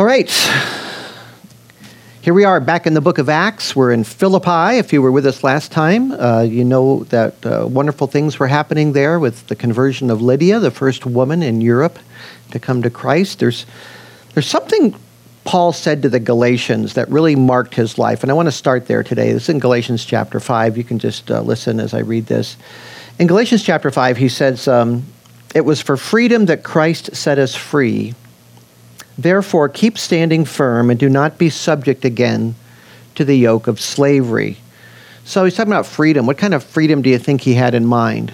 All right. Here we are back in the book of Acts. We're in Philippi. If you were with us last time, uh, you know that uh, wonderful things were happening there with the conversion of Lydia, the first woman in Europe to come to Christ. There's, there's something Paul said to the Galatians that really marked his life, and I want to start there today. This is in Galatians chapter 5. You can just uh, listen as I read this. In Galatians chapter 5, he says, um, It was for freedom that Christ set us free. Therefore, keep standing firm and do not be subject again to the yoke of slavery. So he's talking about freedom. What kind of freedom do you think he had in mind?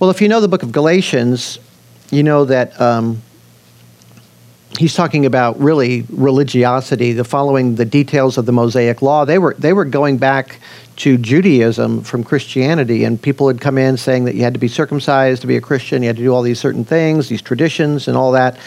Well, if you know the book of Galatians, you know that um, he's talking about really religiosity, the following the details of the Mosaic law. They were they were going back to Judaism from Christianity, and people had come in saying that you had to be circumcised to be a Christian, you had to do all these certain things, these traditions, and all that.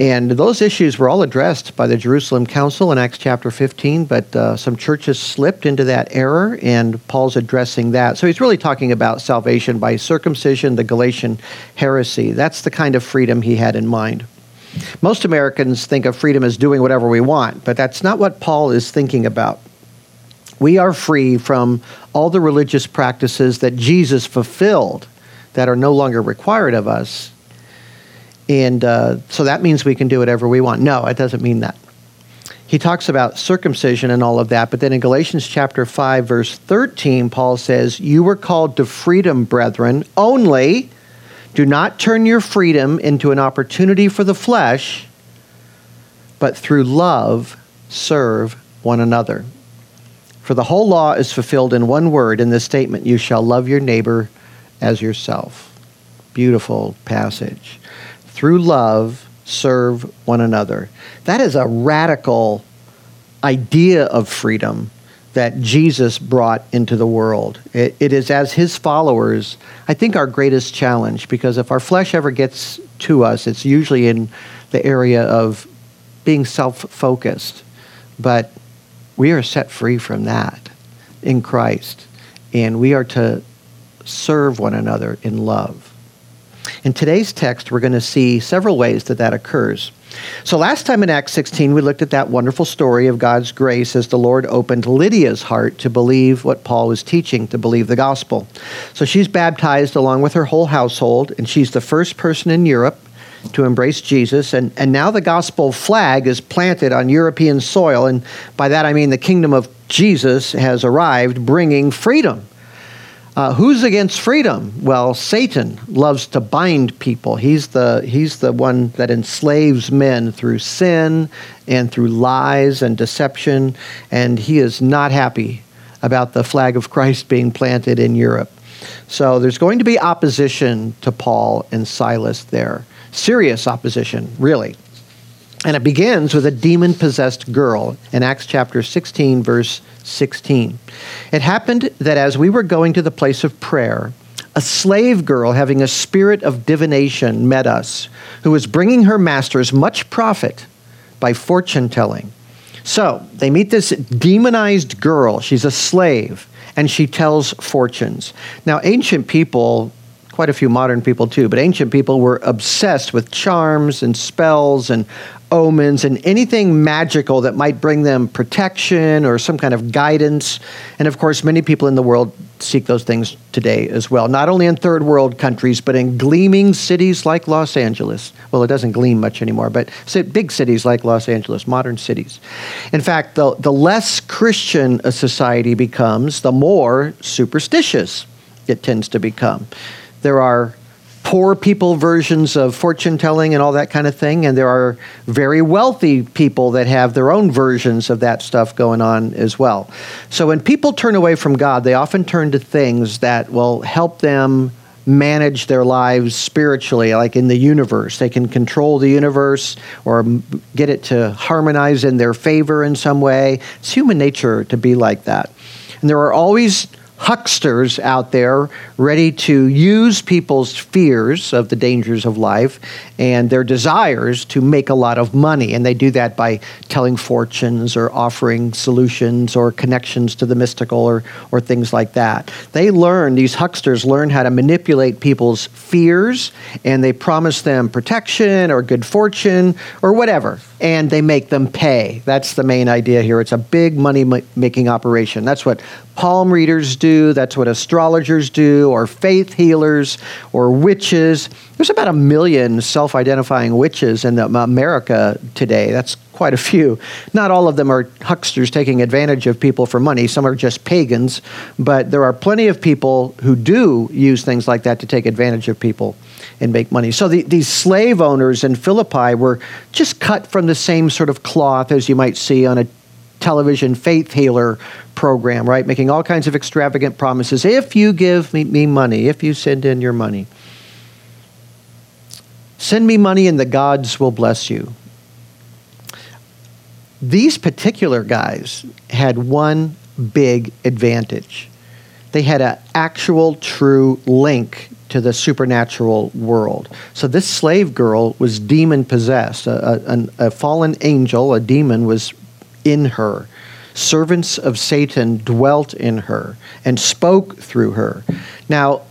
And those issues were all addressed by the Jerusalem Council in Acts chapter 15, but uh, some churches slipped into that error, and Paul's addressing that. So he's really talking about salvation by circumcision, the Galatian heresy. That's the kind of freedom he had in mind. Most Americans think of freedom as doing whatever we want, but that's not what Paul is thinking about. We are free from all the religious practices that Jesus fulfilled that are no longer required of us and uh, so that means we can do whatever we want. No, it doesn't mean that. He talks about circumcision and all of that, but then in Galatians chapter 5, verse 13, Paul says, You were called to freedom, brethren, only do not turn your freedom into an opportunity for the flesh, but through love serve one another. For the whole law is fulfilled in one word in this statement you shall love your neighbor as yourself. Beautiful passage through love, serve one another. That is a radical idea of freedom that Jesus brought into the world. It, it is as his followers, I think, our greatest challenge because if our flesh ever gets to us, it's usually in the area of being self focused. But we are set free from that in Christ, and we are to serve one another in love. In today's text, we're going to see several ways that that occurs. So, last time in Acts 16, we looked at that wonderful story of God's grace as the Lord opened Lydia's heart to believe what Paul was teaching, to believe the gospel. So, she's baptized along with her whole household, and she's the first person in Europe to embrace Jesus. And, and now the gospel flag is planted on European soil. And by that I mean the kingdom of Jesus has arrived, bringing freedom uh, who's against freedom? Well, Satan loves to bind people. He's the, he's the one that enslaves men through sin and through lies and deception, and he is not happy about the flag of Christ being planted in Europe. So there's going to be opposition to Paul and Silas there. Serious opposition, really. And it begins with a demon possessed girl in Acts chapter 16, verse 16. It happened that as we were going to the place of prayer, a slave girl having a spirit of divination met us, who was bringing her masters much profit by fortune telling. So they meet this demonized girl. She's a slave, and she tells fortunes. Now, ancient people quite a few modern people too, but ancient people were obsessed with charms and spells and omens and anything magical that might bring them protection or some kind of guidance. And of course, many people in the world seek those things today as well, not only in third world countries, but in gleaming cities like Los Angeles. Well, it doesn't gleam much anymore, but big cities like Los Angeles, modern cities. In fact, the, the less Christian a society becomes, the more superstitious it tends to become. There are poor people versions of fortune telling and all that kind of thing, and there are very wealthy people that have their own versions of that stuff going on as well. So when people turn away from God, they often turn to things that will help them manage their lives spiritually, like in the universe. They can control the universe or get it to harmonize in their favor in some way. It's human nature to be like that. And there are always hucksters out there ready to use people's fears of the dangers of life and their desires to make a lot of money. And they do that by telling fortunes or offering solutions or connections to the mystical or, or things like that. They learn, these hucksters learn how to manipulate people's fears and they promise them protection or good fortune or whatever and they make them pay. That's the main idea here. It's a big money making operation. That's what palm readers do, that's what astrologers do, or faith healers, or witches. There's about a million self identifying witches in America today. That's quite a few. Not all of them are hucksters taking advantage of people for money. Some are just pagans, but there are plenty of people who do use things like that to take advantage of people and make money. So the, these slave owners in Philippi were just cut from the same sort of cloth as you might see on a television faith healer program, right? Making all kinds of extravagant promises. If you give me, me money, if you send in your money, send me money and the gods will bless you. These particular guys had one big advantage. They had an actual true link to the supernatural world. So this slave girl was demon possessed. A, a, a, fallen angel, a demon, was in her. Servants of Satan dwelt in her and spoke through her. Now,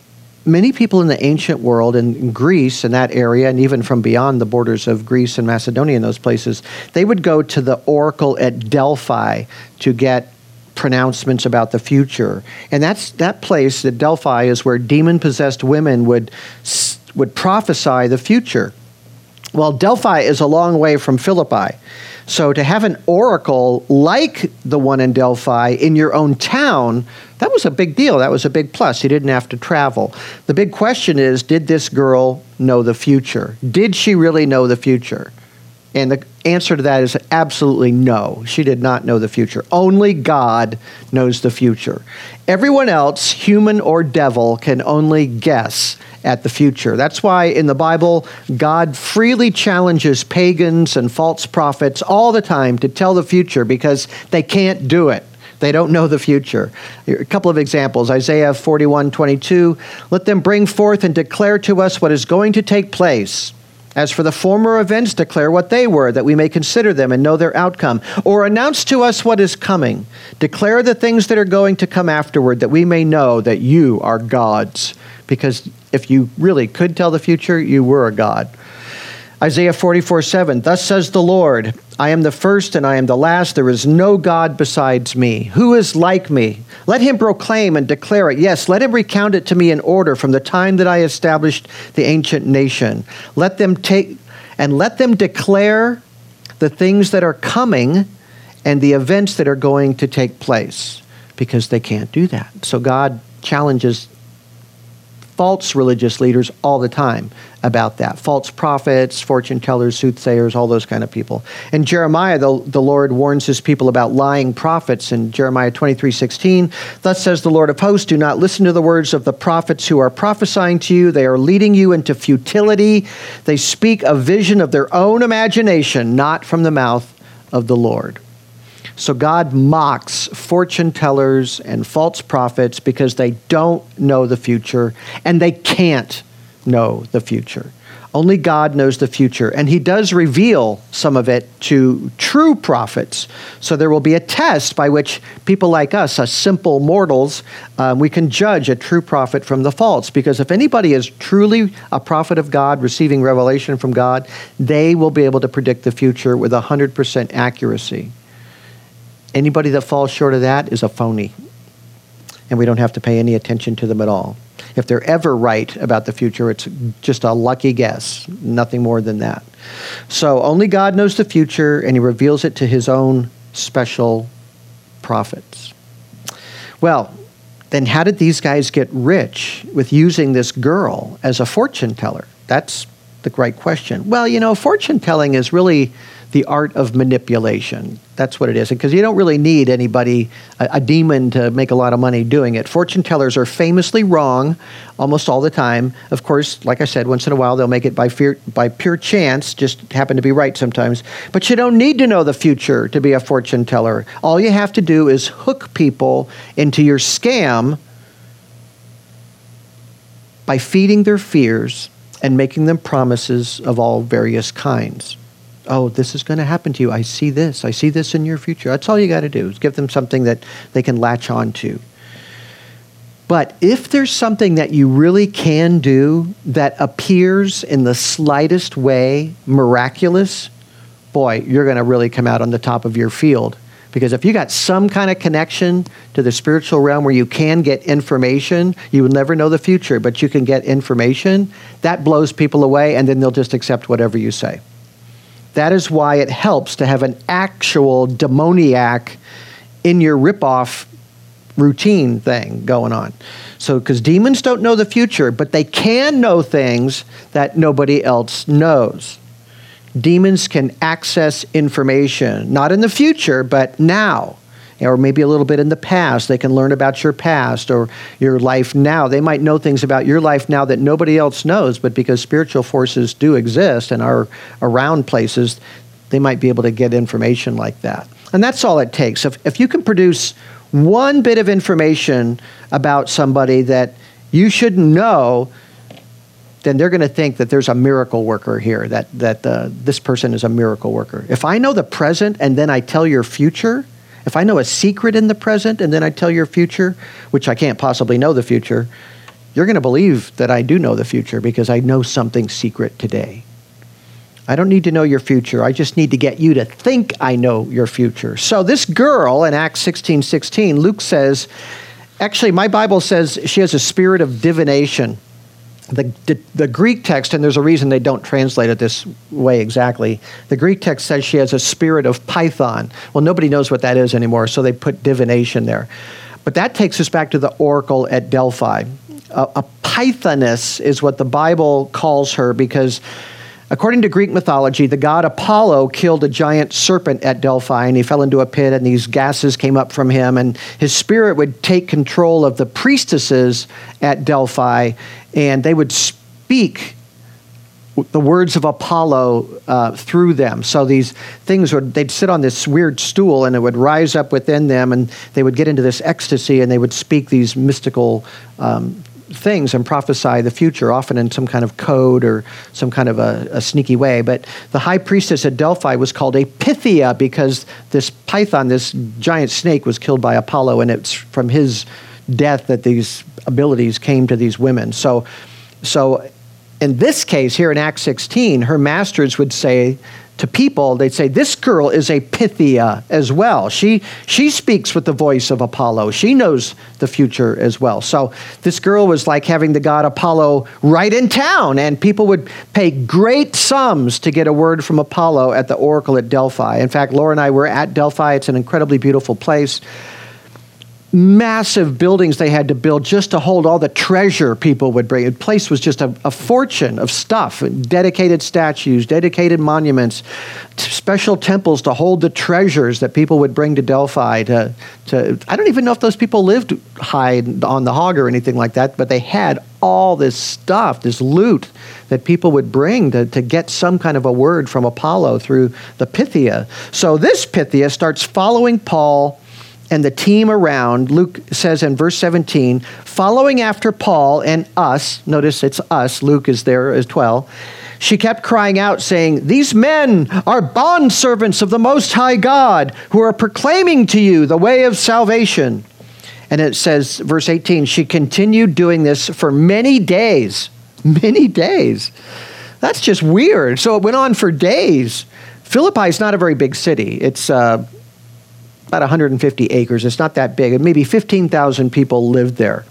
many people in the ancient world, in Greece, in that area, and even from beyond the borders of Greece and Macedonia, in those places, they would go to the oracle at Delphi to get pronouncements about the future. And that's that place at Delphi is where demon possessed women would would prophesy the future. Well, Delphi is a long way from Philippi. So to have an oracle like the one in Delphi in your own town, that was a big deal. That was a big plus. You didn't have to travel. The big question is did this girl know the future? Did she really know the future? And the answer to that is absolutely no. She did not know the future. Only God knows the future. Everyone else, human or devil, can only guess at the future. That's why in the Bible, God freely challenges pagans and false prophets all the time to tell the future because they can't do it. They don't know the future. A couple of examples Isaiah 41 22. Let them bring forth and declare to us what is going to take place as for the former events, declare what they were, that we may consider them and know their outcome. Or announce to us what is coming. Declare the things that are going to come afterward, that we may know that you are gods. Because if you really could tell the future, you were a god. Isaiah 44 7, Thus says the Lord, I am the first and I am the last. There is no God besides me. Who is like me? Let him proclaim and declare it. Yes, let him recount it to me in order from the time that I established the ancient nation. Let them take and let them declare the things that are coming and the events that are going to take place because they can't do that. So God challenges false religious leaders all the time about that false prophets, fortune tellers, soothsayers, all those kind of people. In Jeremiah, the, the Lord warns his people about lying prophets in Jeremiah 23 16. Thus says the Lord of hosts, Do not listen to the words of the prophets who are prophesying to you. They are leading you into futility. They speak a vision of their own imagination, not from the mouth of the Lord. So God mocks fortune tellers and false prophets because they don't know the future and they can't know the future. Only God knows the future, and He does reveal some of it to true prophets. So there will be a test by which people like us, us simple mortals, um, we can judge a true prophet from the false. Because if anybody is truly a prophet of God, receiving revelation from God, they will be able to predict the future with 100% accuracy. Anybody that falls short of that is a phony. And we don't have to pay any attention to them at all. If they're ever right about the future, it's just a lucky guess, nothing more than that. So only God knows the future, and He reveals it to His own special prophets. Well, then how did these guys get rich with using this girl as a fortune teller? That's the great question. Well, you know, fortune telling is really the art of manipulation. That's what it is. Because you don't really need anybody, a, a, demon, to make a lot of money doing it. Fortune tellers are famously wrong almost all the time. Of course, like I said, once in a while they'll make it by, fear, by pure chance, just happen to be right sometimes. But you don't need to know the future to be a fortune teller. All you have to do is hook people into your scam by feeding their fears and making them promises of all various kinds oh, this is going to happen to you. I see this. I see this in your future. That's all you got to do is give them something that they can latch on to. But if there's something that you really can do that appears in the slightest way miraculous, boy, you're going to really come out on the top of your field. Because if you got some kind of connection to the spiritual realm where you can get information, you will never know the future, but you can get information, that blows people away, and then they'll just accept whatever you say. That is why it helps to have an actual demoniac in your ripoff routine thing going on. So, because demons don't know the future, but they can know things that nobody else knows. Demons can access information, not in the future, but now, or maybe a little bit in the past. They can learn about your past or your life now. They might know things about your life now that nobody else knows, but because spiritual forces do exist and are around places, they might be able to get information like that. And that's all it takes. If, if you can produce one bit of information about somebody that you should know, then they're going to think that there's a miracle worker here, that, that uh, this person is a miracle worker. If I know the present and then I tell your future, if I know a secret in the present and then I tell your future, which I can't possibly know the future, you're going to believe that I do know the future because I know something secret today. I don't need to know your future. I just need to get you to think I know your future. So this girl in Acts 16 16, Luke says, actually, my Bible says she has a spirit of divination. The, the, the, Greek text, and there's a reason they don't translate it this way exactly. The Greek text says she has a spirit of Python. Well, nobody knows what that is anymore, so they put divination there. But that takes us back to the oracle at Delphi. A, a Pythoness is what the Bible calls her because According to Greek mythology, the god Apollo killed a giant serpent at Delphi and he fell into a pit and these gases came up from him and his spirit would take control of the priestesses at Delphi and they would speak the words of Apollo uh, through them. So these things would, they'd sit on this weird stool and it would rise up within them and they would get into this ecstasy and they would speak these mystical um, things and prophesy the future, often in some kind of code or some kind of a, a, sneaky way. But the high priestess at Delphi was called a Pythia because this python, this giant snake, was killed by Apollo, and it's from his death that these abilities came to these women. So, so in this case, here in Acts 16, her masters would say to people, they'd say, This girl is a Pythia as well. She, she speaks with the voice of Apollo. She knows the future as well. So this girl was like having the god Apollo right in town, and people would pay great sums to get a word from Apollo at the oracle at Delphi. In fact, Laura and I were at Delphi. It's an incredibly beautiful place massive buildings they had to build just to hold all the treasure people would bring. The place was just a, a fortune of stuff, dedicated statues, dedicated monuments, special temples to hold the treasures that people would bring to Delphi. To, to I don't even know if those people lived high on the hog or anything like that, but they had all this stuff, this loot that people would bring to, to get some kind of a word from Apollo through the Pythia. So this Pythia starts following Paul and the team around, Luke says in verse 17, following after Paul and us, notice it's us, Luke is there as well, she kept crying out, saying, These men are bondservants of the Most High God who are proclaiming to you the way of salvation. And it says, verse 18, she continued doing this for many days. Many days. That's just weird. So it went on for days. Philippi is not a very big city. It's uh, about 150 acres. It's not that big. Maybe 15,000 people lived there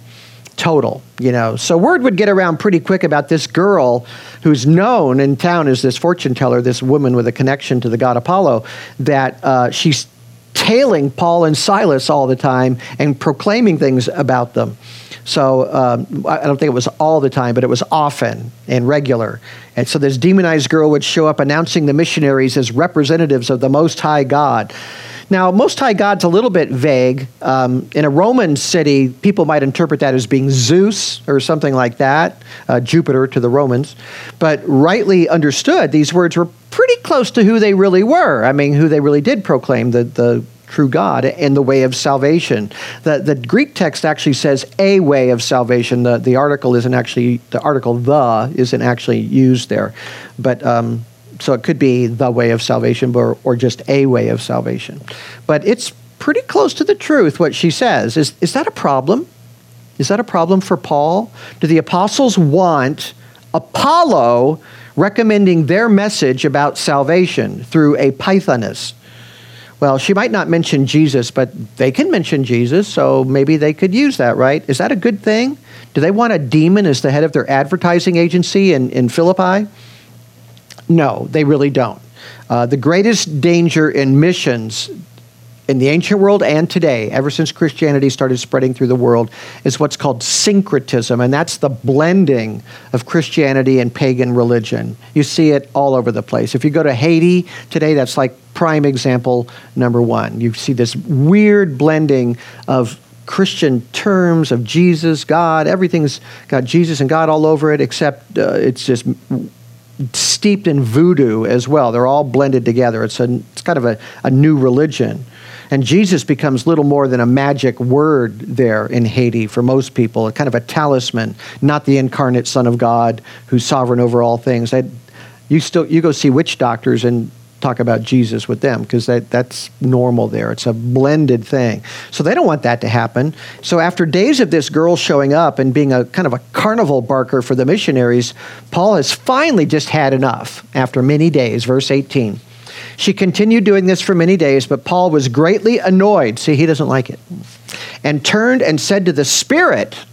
total, you know. So word would get around pretty quick about this girl who's known in town as this fortune teller, this woman with a connection to the god Apollo, that uh, she's tailing Paul and Silas all the time and proclaiming things about them. So um, I don't think it was all the time, but it was often and regular. And so this demonized girl would show up announcing the missionaries as representatives of the Most High God. Now, Most High God's a little bit vague. Um, in a Roman city, people might interpret that as being Zeus or something like that, uh, Jupiter to the Romans. But rightly understood, these words were pretty close to who they really were. I mean, who they really did proclaim, the, the true God and the way of salvation. The, the Greek text actually says a way of salvation. The, the article isn't actually, the article the isn't actually used there. But um, so it could be the way of salvation or, or just a way of salvation. But it's pretty close to the truth what she says. Is, is that a problem? Is that a problem for Paul? Do the apostles want Apollo recommending their message about salvation through a pythoness. Well, she might not mention Jesus, but they can mention Jesus, so maybe they could use that, right? Is that a good thing? Do they want a demon as the head of their advertising agency in, in Philippi? No, they really don't. Uh, the greatest danger in missions in the ancient world and today, ever since Christianity started spreading through the world, is what's called syncretism, and that's the blending of Christianity and pagan religion. You see it all over the place. If you go to Haiti today, that's like prime example number one. You see this weird blending of Christian terms of Jesus, God, everything's got Jesus and God all over it, except uh, it's just steeped in voodoo as well. They're all blended together. It's, a, it's kind of a, a new religion. And Jesus becomes little more than a magic word there in Haiti for most people, a kind of a talisman, not the incarnate Son of God who's sovereign over all things. That, you, still, you go see witch doctors and talk about Jesus with them because that, that's normal there. It's a blended thing. So they don't want that to happen. So after days of this girl showing up and being a kind of a carnival barker for the missionaries, Paul has finally just had enough after many days. Verse 18. She continued doing this for many days, but Paul was greatly annoyed. See, he doesn't like it. And turned and said to the Spirit,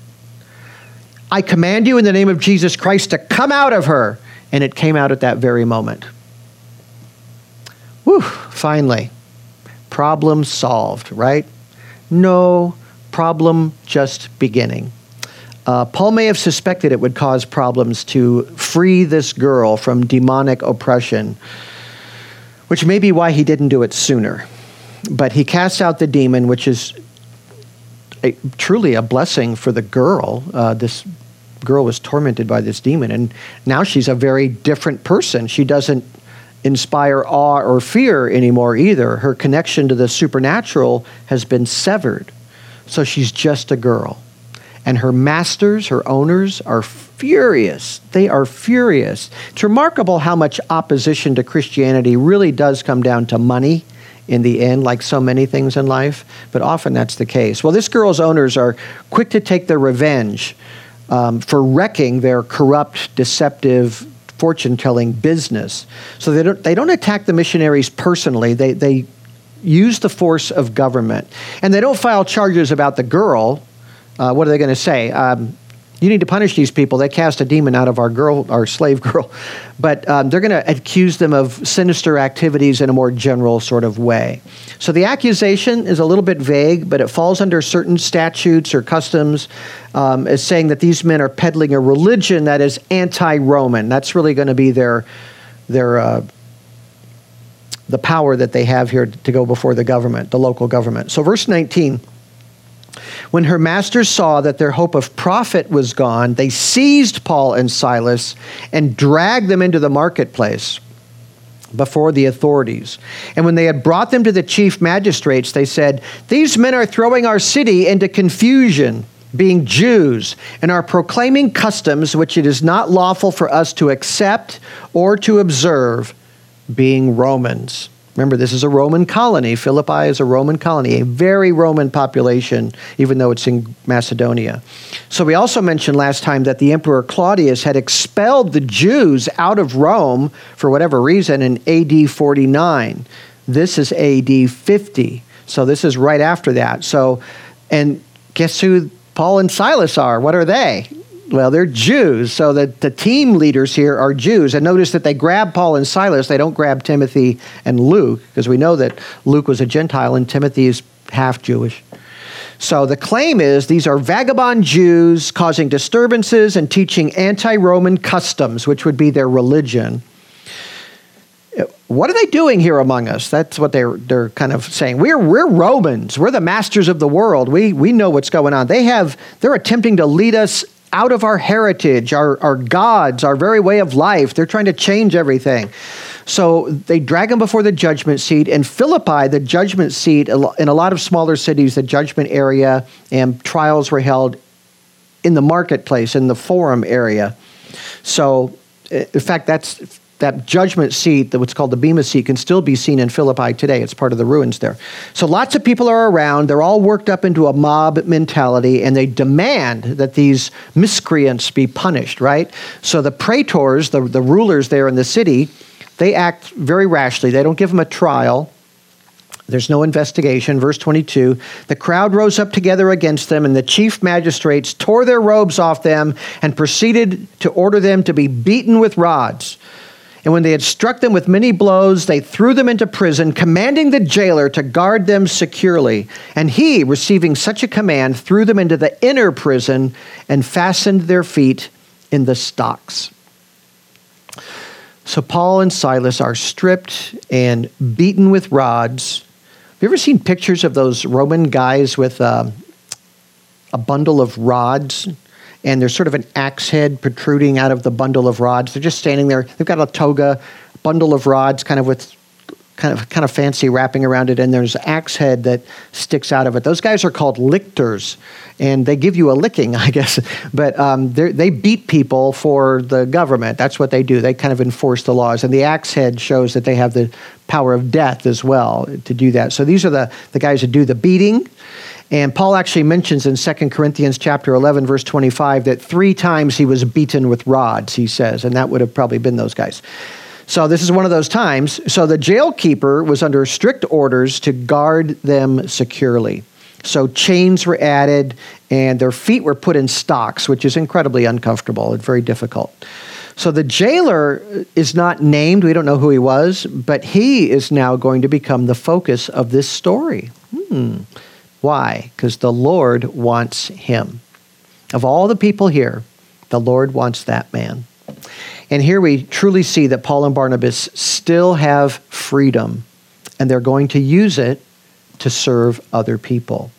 I command you in the name of Jesus Christ to come out of her. And it came out at that very moment. Whew, finally. Problem solved, right? No, problem just beginning. Uh, Paul may have suspected it would cause problems to free this girl from demonic oppression which may be why he didn't do it sooner. But he casts out the demon, which is a, truly a blessing for the girl. Uh, this girl was tormented by this demon, and now she's a very different person. She doesn't inspire awe or fear anymore either. Her connection to the supernatural has been severed. So she's just a girl. And her masters, her owners, are furious. They are furious. It's remarkable how much opposition to Christianity really does come down to money in the end, like so many things in life, but often that's the case. Well, this girl's owners are quick to take their revenge um, for wrecking their corrupt, deceptive, fortune telling business. So they don't, they don't attack the missionaries personally, they, they use the force of government. And they don't file charges about the girl. Uh, what are they going to say? Um, you need to punish these people. They cast a demon out of our girl, our slave girl. But um, they're going to accuse them of sinister activities in a more general sort of way. So the accusation is a little bit vague, but it falls under certain statutes or customs um, as saying that these men are peddling a religion that is anti-Roman. That's really going to be their their uh, the power that they have here to go before the government, the local government. So verse 19. When her masters saw that their hope of profit was gone, they seized Paul and Silas and dragged them into the marketplace before the authorities. And when they had brought them to the chief magistrates, they said, These men are throwing our city into confusion, being Jews, and are proclaiming customs which it is not lawful for us to accept or to observe, being Romans. Remember, this is a Roman colony. Philippi is a Roman colony, a very Roman population, even though it's in Macedonia. So, we also mentioned last time that the Emperor Claudius had expelled the Jews out of Rome for whatever reason in AD 49. This is AD 50. So, this is right after that. So, and guess who Paul and Silas are? What are they? Well, they're Jews, so the, the team leaders here are Jews. And notice that they grab Paul and Silas, they don't grab Timothy and Luke, because we know that Luke was a Gentile and Timothy is half Jewish. So the claim is these are vagabond Jews causing disturbances and teaching anti Roman customs, which would be their religion. What are they doing here among us? That's what they're, they're kind of saying. We're, we're Romans. We're the masters of the world. We, we know what's going on. They have, they're attempting to lead us out of our heritage, our, our gods, our very way of life. They're trying to change everything. So they drag them before the judgment seat. In Philippi, the judgment seat, in a lot of smaller cities, the judgment area and trials were held in the marketplace, in the forum area. So, in fact, that's that judgment seat, that what's called the Bema seat, can still be seen in Philippi today. It's part of the ruins there. So lots of people are around. They're all worked up into a mob mentality, and they demand that these miscreants be punished, right? So the praetors, the, the rulers there in the city, they act very rashly. They don't give them a trial. There's no investigation. Verse 22 The crowd rose up together against them, and the chief magistrates tore their robes off them and proceeded to order them to be beaten with rods. And when they had struck them with many blows, they threw them into prison, commanding the jailer to guard them securely. And he, receiving such a command, threw them into the inner prison and fastened their feet in the stocks. So Paul and Silas are stripped and beaten with rods. Have you ever seen pictures of those Roman guys with uh, a bundle of rods and there's sort of an axe head protruding out of the bundle of rods. They're just standing there. They've got a toga, bundle of rods, kind of with kind of kind of fancy wrapping around it, and there's axe head that sticks out of it. Those guys are called lictors, and they give you a licking, I guess. But um, they beat people for the government. That's what they do. They kind of enforce the laws, and the axe head shows that they have the power of death as well to do that. So these are the the guys that do the beating. And Paul actually mentions in 2 Corinthians chapter 11 verse 25 that 3 times he was beaten with rods, he says, and that would have probably been those guys. So this is one of those times. So the jail keeper was under strict orders to guard them securely. So chains were added and their feet were put in stocks, which is incredibly uncomfortable and very difficult. So the jailer is not named, we don't know who he was, but he is now going to become the focus of this story. Hmm. Why? Because the Lord wants him. Of all the people here, the Lord wants that man. And here we truly see that Paul and Barnabas still have freedom, and they're going to use it to serve other people.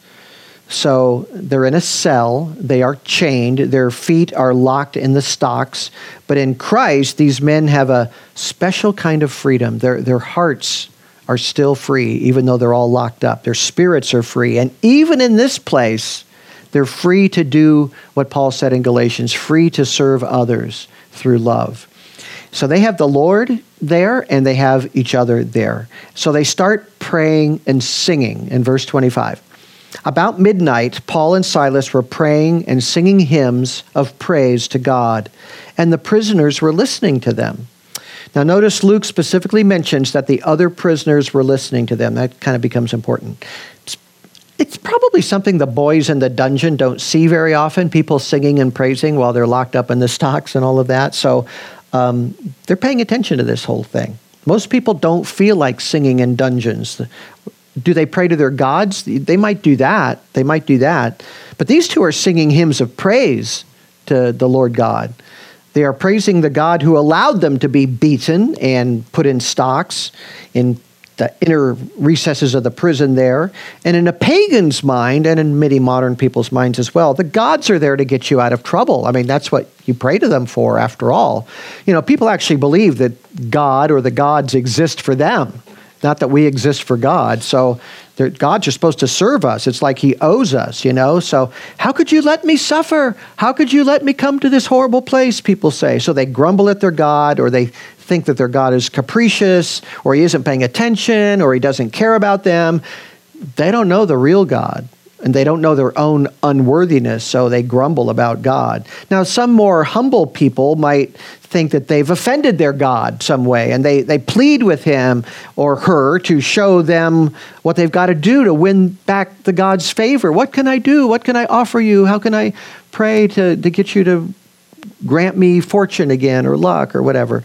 So they're in a cell, they are chained, their feet are locked in the stocks. But in Christ, these men have a special kind of freedom. Their, their hearts are still free, even though they're all locked up. Their spirits are free. And even in this place, they're free to do what Paul said in Galatians free to serve others through love. So they have the Lord there and they have each other there. So they start praying and singing in verse 25. About midnight, Paul and Silas were praying and singing hymns of praise to God, and the prisoners were listening to them. Now, notice Luke specifically mentions that the other prisoners were listening to them. That kind of becomes important. It's, it's, probably something the boys in the dungeon don't see very often people singing and praising while they're locked up in the stocks and all of that. So um, they're paying attention to this whole thing. Most people don't feel like singing in dungeons. Do they pray to their gods? They might do that. They might do that. But these two are singing hymns of praise to the Lord God. They are praising the God who allowed them to be beaten and put in stocks in the inner recesses of the prison there. And in a pagan's mind, and in many modern people's minds as well, the gods are there to get you out of trouble. I mean, that's what you pray to them for, after all. You know, people actually believe that God or the gods exist for them, not that we exist for God. So God's just supposed to serve us. It's like He owes us, you know? So, how could you let me suffer? How could you let me come to this horrible place? People say. So they grumble at their God, or they think that their God is capricious, or He isn't paying attention, or He doesn't care about them. They don't know the real God and they don't know their own unworthiness, so they grumble about God. Now, some more humble people might think that they've offended their God some way, and they, they plead with him or her to show them what they've got to do to win back the God's favor. What can I do? What can I offer you? How can I pray to, to get you to grant me fortune again or luck or whatever?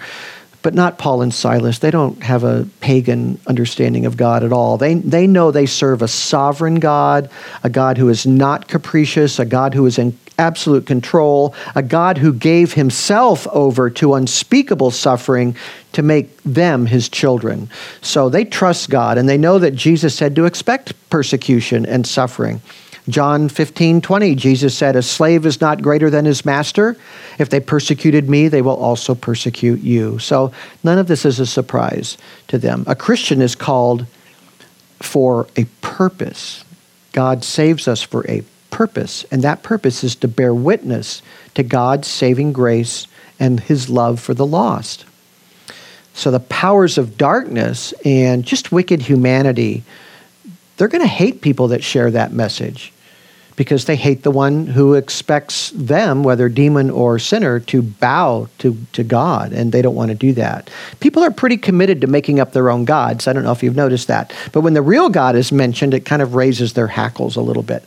But not Paul and Silas. They don't have a pagan understanding of God at all. They, they know they serve a sovereign God, a God who is not capricious, a God who is in absolute control, a God who gave himself over to unspeakable suffering to make them his children. So they trust God and they know that Jesus said to expect persecution and suffering. John 15, 20, Jesus said, A slave is not greater than his master. If they persecuted me, they will also persecute you. So none of this is a surprise to them. A Christian is called for a purpose. God saves us for a purpose, and that purpose is to bear witness to God's saving grace and his love for the lost. So the powers of darkness and just wicked humanity, they're going to hate people that share that message because they hate the one who expects them, whether demon or sinner, to bow to, to God, and they don't want to do that. People are pretty committed to making up their own gods. I don't know if you've noticed that. But when the real God is mentioned, it kind of raises their hackles a little bit.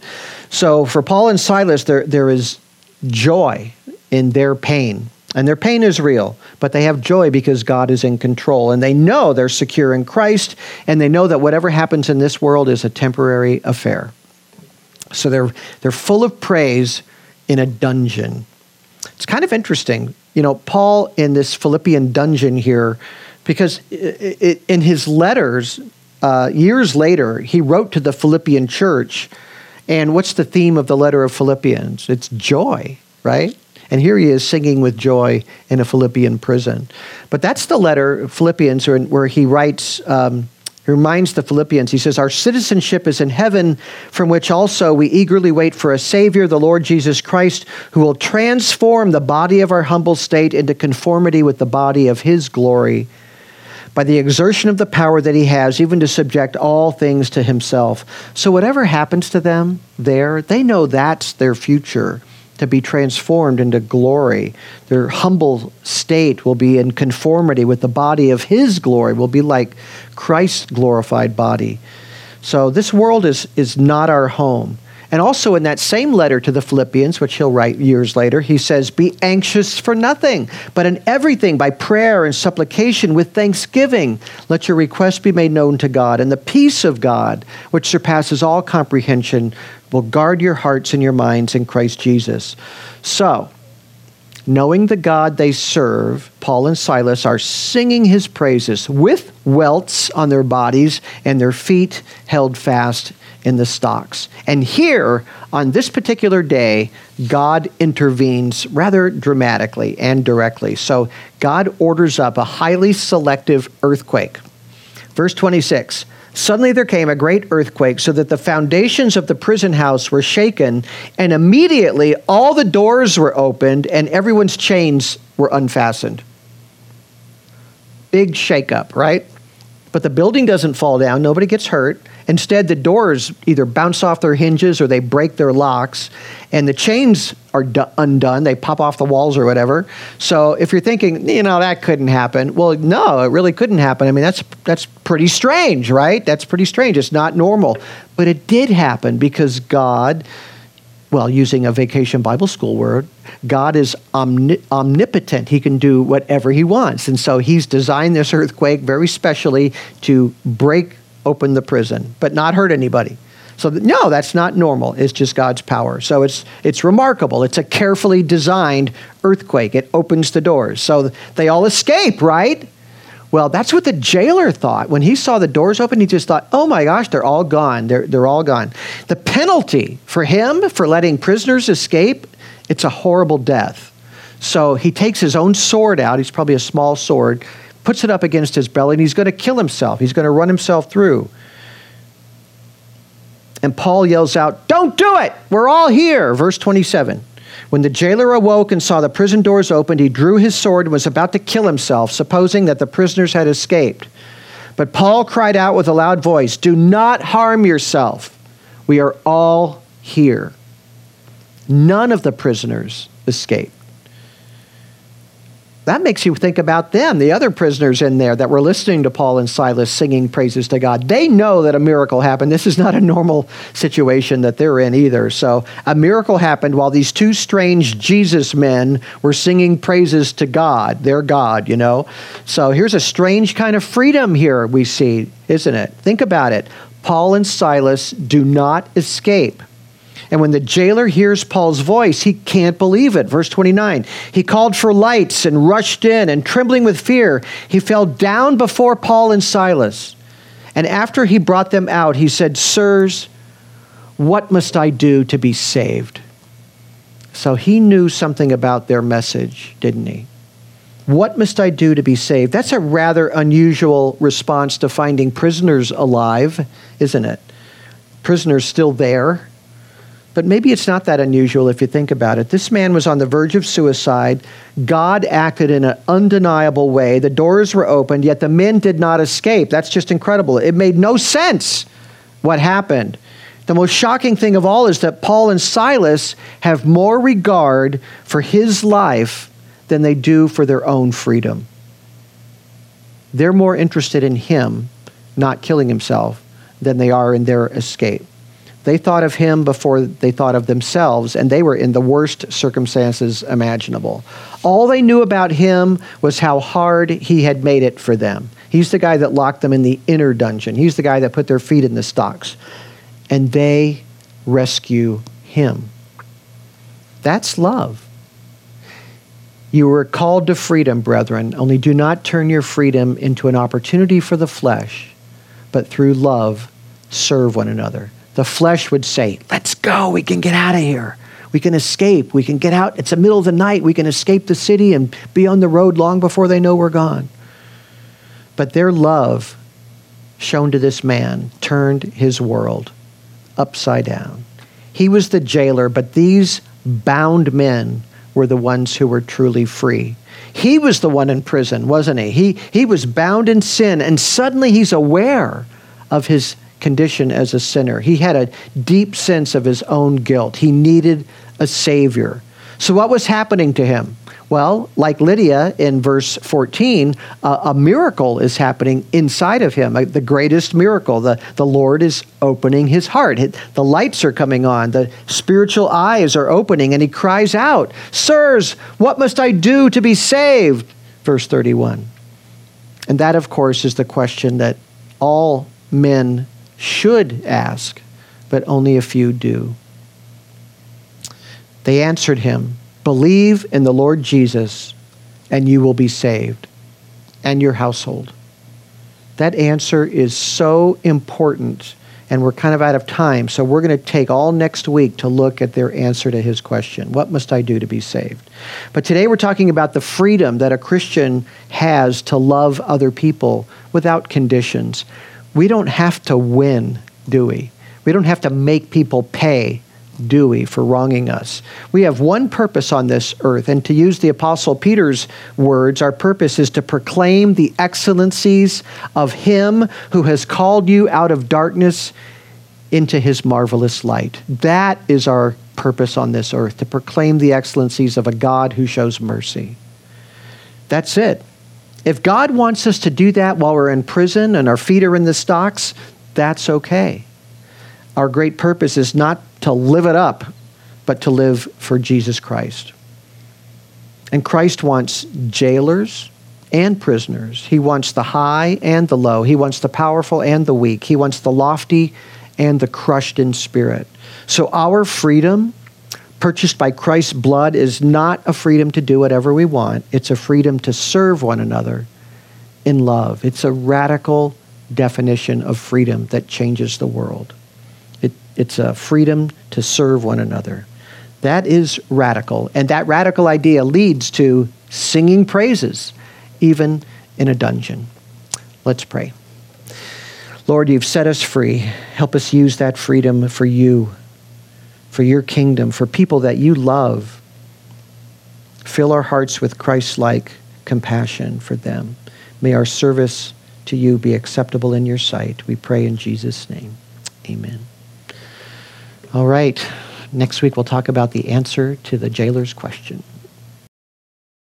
So for Paul and Silas, there, there is joy in their pain. And their pain is real, but they have joy because God is in control. And they know they're secure in Christ, and they know that whatever happens in this world is a temporary affair. So they're, they're full of praise in a dungeon. It's kind of interesting. You know, Paul in this Philippian dungeon here, because it, it, in his letters, uh, years later, he wrote to the Philippian church. And what's the theme of the letter of Philippians? It's joy, right? And here he is singing with joy in a Philippian prison. But that's the letter, Philippians, where he writes, um, he reminds the Philippians, he says, Our citizenship is in heaven, from which also we eagerly wait for a Savior, the Lord Jesus Christ, who will transform the body of our humble state into conformity with the body of his glory by the exertion of the power that he has, even to subject all things to himself. So, whatever happens to them there, they know that's their future to be transformed into glory. Their humble state will be in conformity with the body of His glory, will be like Christ's glorified body. So this world is, is not our home. And also in that same letter to the Philippians, which he'll write years later, he says, Be anxious for nothing, but in everything by prayer and supplication with thanksgiving, let your requests be made known to God. And the peace of God, which surpasses all comprehension, will guard your hearts and your minds in Christ Jesus. So, knowing the God they serve, Paul and Silas are singing his praises with welts on their bodies and their feet held fast in the stocks. And here, on this particular day, God intervenes rather dramatically and directly. So God orders up a highly selective earthquake. Verse 26 Suddenly there came a great earthquake, so that the foundations of the prison house were shaken, and immediately all the doors were opened and everyone's chains were unfastened. Big shakeup, right? But the building doesn't fall down, nobody gets hurt. Instead, the doors either bounce off their hinges or they break their locks, and the chains are d- undone. They pop off the walls or whatever. So if you're thinking, you know, that couldn't happen, well, no, it really couldn't happen. I mean, that's that's pretty strange, right? That's pretty strange. It's not normal, but it did happen because God. Well, using a vacation Bible school word, God is omni- omnipotent. He can do whatever He wants. And so He's designed this earthquake very specially to break open the prison, but not hurt anybody. So no, that's not normal. It's just God's power. So it's it's remarkable. It's a carefully designed earthquake. It opens the doors. So they all escape, right? Well, that's what the jailer thought. When he saw the doors open, he just thought, oh my gosh, they're all gone. They're, they're all gone. The penalty for him for letting prisoners escape, it's a horrible death. So he takes his own sword out. He's probably a small sword puts it up against his belly, and he's going to kill himself. He's going to run himself through. And Paul yells out, Don't do it! We're all here. Verse 27. When the jailer awoke and saw the prison doors opened, he drew his sword and was about to kill himself, supposing that the prisoners had escaped. But Paul cried out with a loud voice, Do not harm yourself. We are all here. None of the prisoners escaped that makes you think about them, the other prisoners in there that were listening to Paul and Silas singing praises to God. They know that a miracle happened. This is not a normal situation that they're in either. So, a miracle happened while these two strange Jesus men were singing praises to God, their God, you know. So, here's a strange kind of freedom here we see, isn't it? Think about it. Paul and Silas do not escape. And when the jailer hears Paul's voice, he can't believe it. Verse 29 He called for lights and rushed in, and trembling with fear, he fell down before Paul and Silas. And after he brought them out, he said, Sirs, what must I do to be saved? So he knew something about their message, didn't he? What must I do to be saved? That's a rather unusual response to finding prisoners alive, isn't it? Prisoners still there But maybe it's not that unusual if you think about it. This man was on the verge of suicide. God acted in an undeniable way. The doors were opened, yet the men did not escape. That's just incredible. It made no sense what happened. The most shocking thing of all is that Paul and Silas have more regard for his life than they do for their own freedom. They're more interested in him not killing himself than they are in their escape. They thought of him before they thought of themselves, and they were in the worst circumstances imaginable. All they knew about him was how hard he had made it for them. He's the guy that locked them in the inner dungeon, he's the guy that put their feet in the stocks. And they rescue him. That's love. You were called to freedom, brethren, only do not turn your freedom into an opportunity for the flesh, but through love serve one another the flesh would say, Let's go, we can get out of here. We can escape. We can get out. It's the middle of the night. We can escape the city and be on the road long before they know we're gone. But their love shown to this man turned his world upside down. He was the jailer, but these bound men were the ones who were truly free. He was the one in prison, wasn't he? He, he was bound in sin, and suddenly he's aware of his condition as a sinner. He had a deep sense of his own guilt. He needed a Savior. So, what was happening to him? Well, like Lydia in verse 14, uh, a miracle is happening inside of him, uh, the greatest miracle. The, the Lord is opening his heart. The lights are coming on, the spiritual eyes are opening, and he cries out, Sirs, what must I do to be saved? Verse 31. And that, of course, is the question that all men should ask, but only a few do. They answered him, Believe in the Lord Jesus, and you will be saved, and your household. That answer is so important, and we're kind of out of time, so we're going to take all next week to look at their answer to his question What must I do to be saved? But today we're talking about the freedom that a Christian has to love other people without conditions. We don't have to win, do we? We don't have to make people pay, do we, for wronging us? We have one purpose on this earth, and to use the Apostle Peter's words, our purpose is to proclaim the excellencies of Him who has called you out of darkness into His marvelous light. That is our purpose on this earth, to proclaim the excellencies of a God who shows mercy. That's it. If God wants us to do that while we're in prison and our feet are in the stocks, that's okay. Our great purpose is not to live it up, but to live for Jesus Christ. And Christ wants jailers and prisoners. He wants the high and the low. He wants the powerful and the weak. He wants the lofty and the crushed in spirit. So our freedom purchased by Christ's blood is not a freedom to do whatever we want, it's a freedom to serve one another in love. It's a radical definition of freedom that changes the world. It, it's a freedom to serve one another. That is radical, and that radical idea leads to singing praises, even in a dungeon. Let's pray. Lord, you've set us free. Help us use that freedom for you for your kingdom, for people that you love. Fill our hearts with Christ like compassion for them. May our service to you be acceptable in your sight. We pray in Jesus' name. Amen. All right. Next week, we'll talk about the answer to the jailer's question.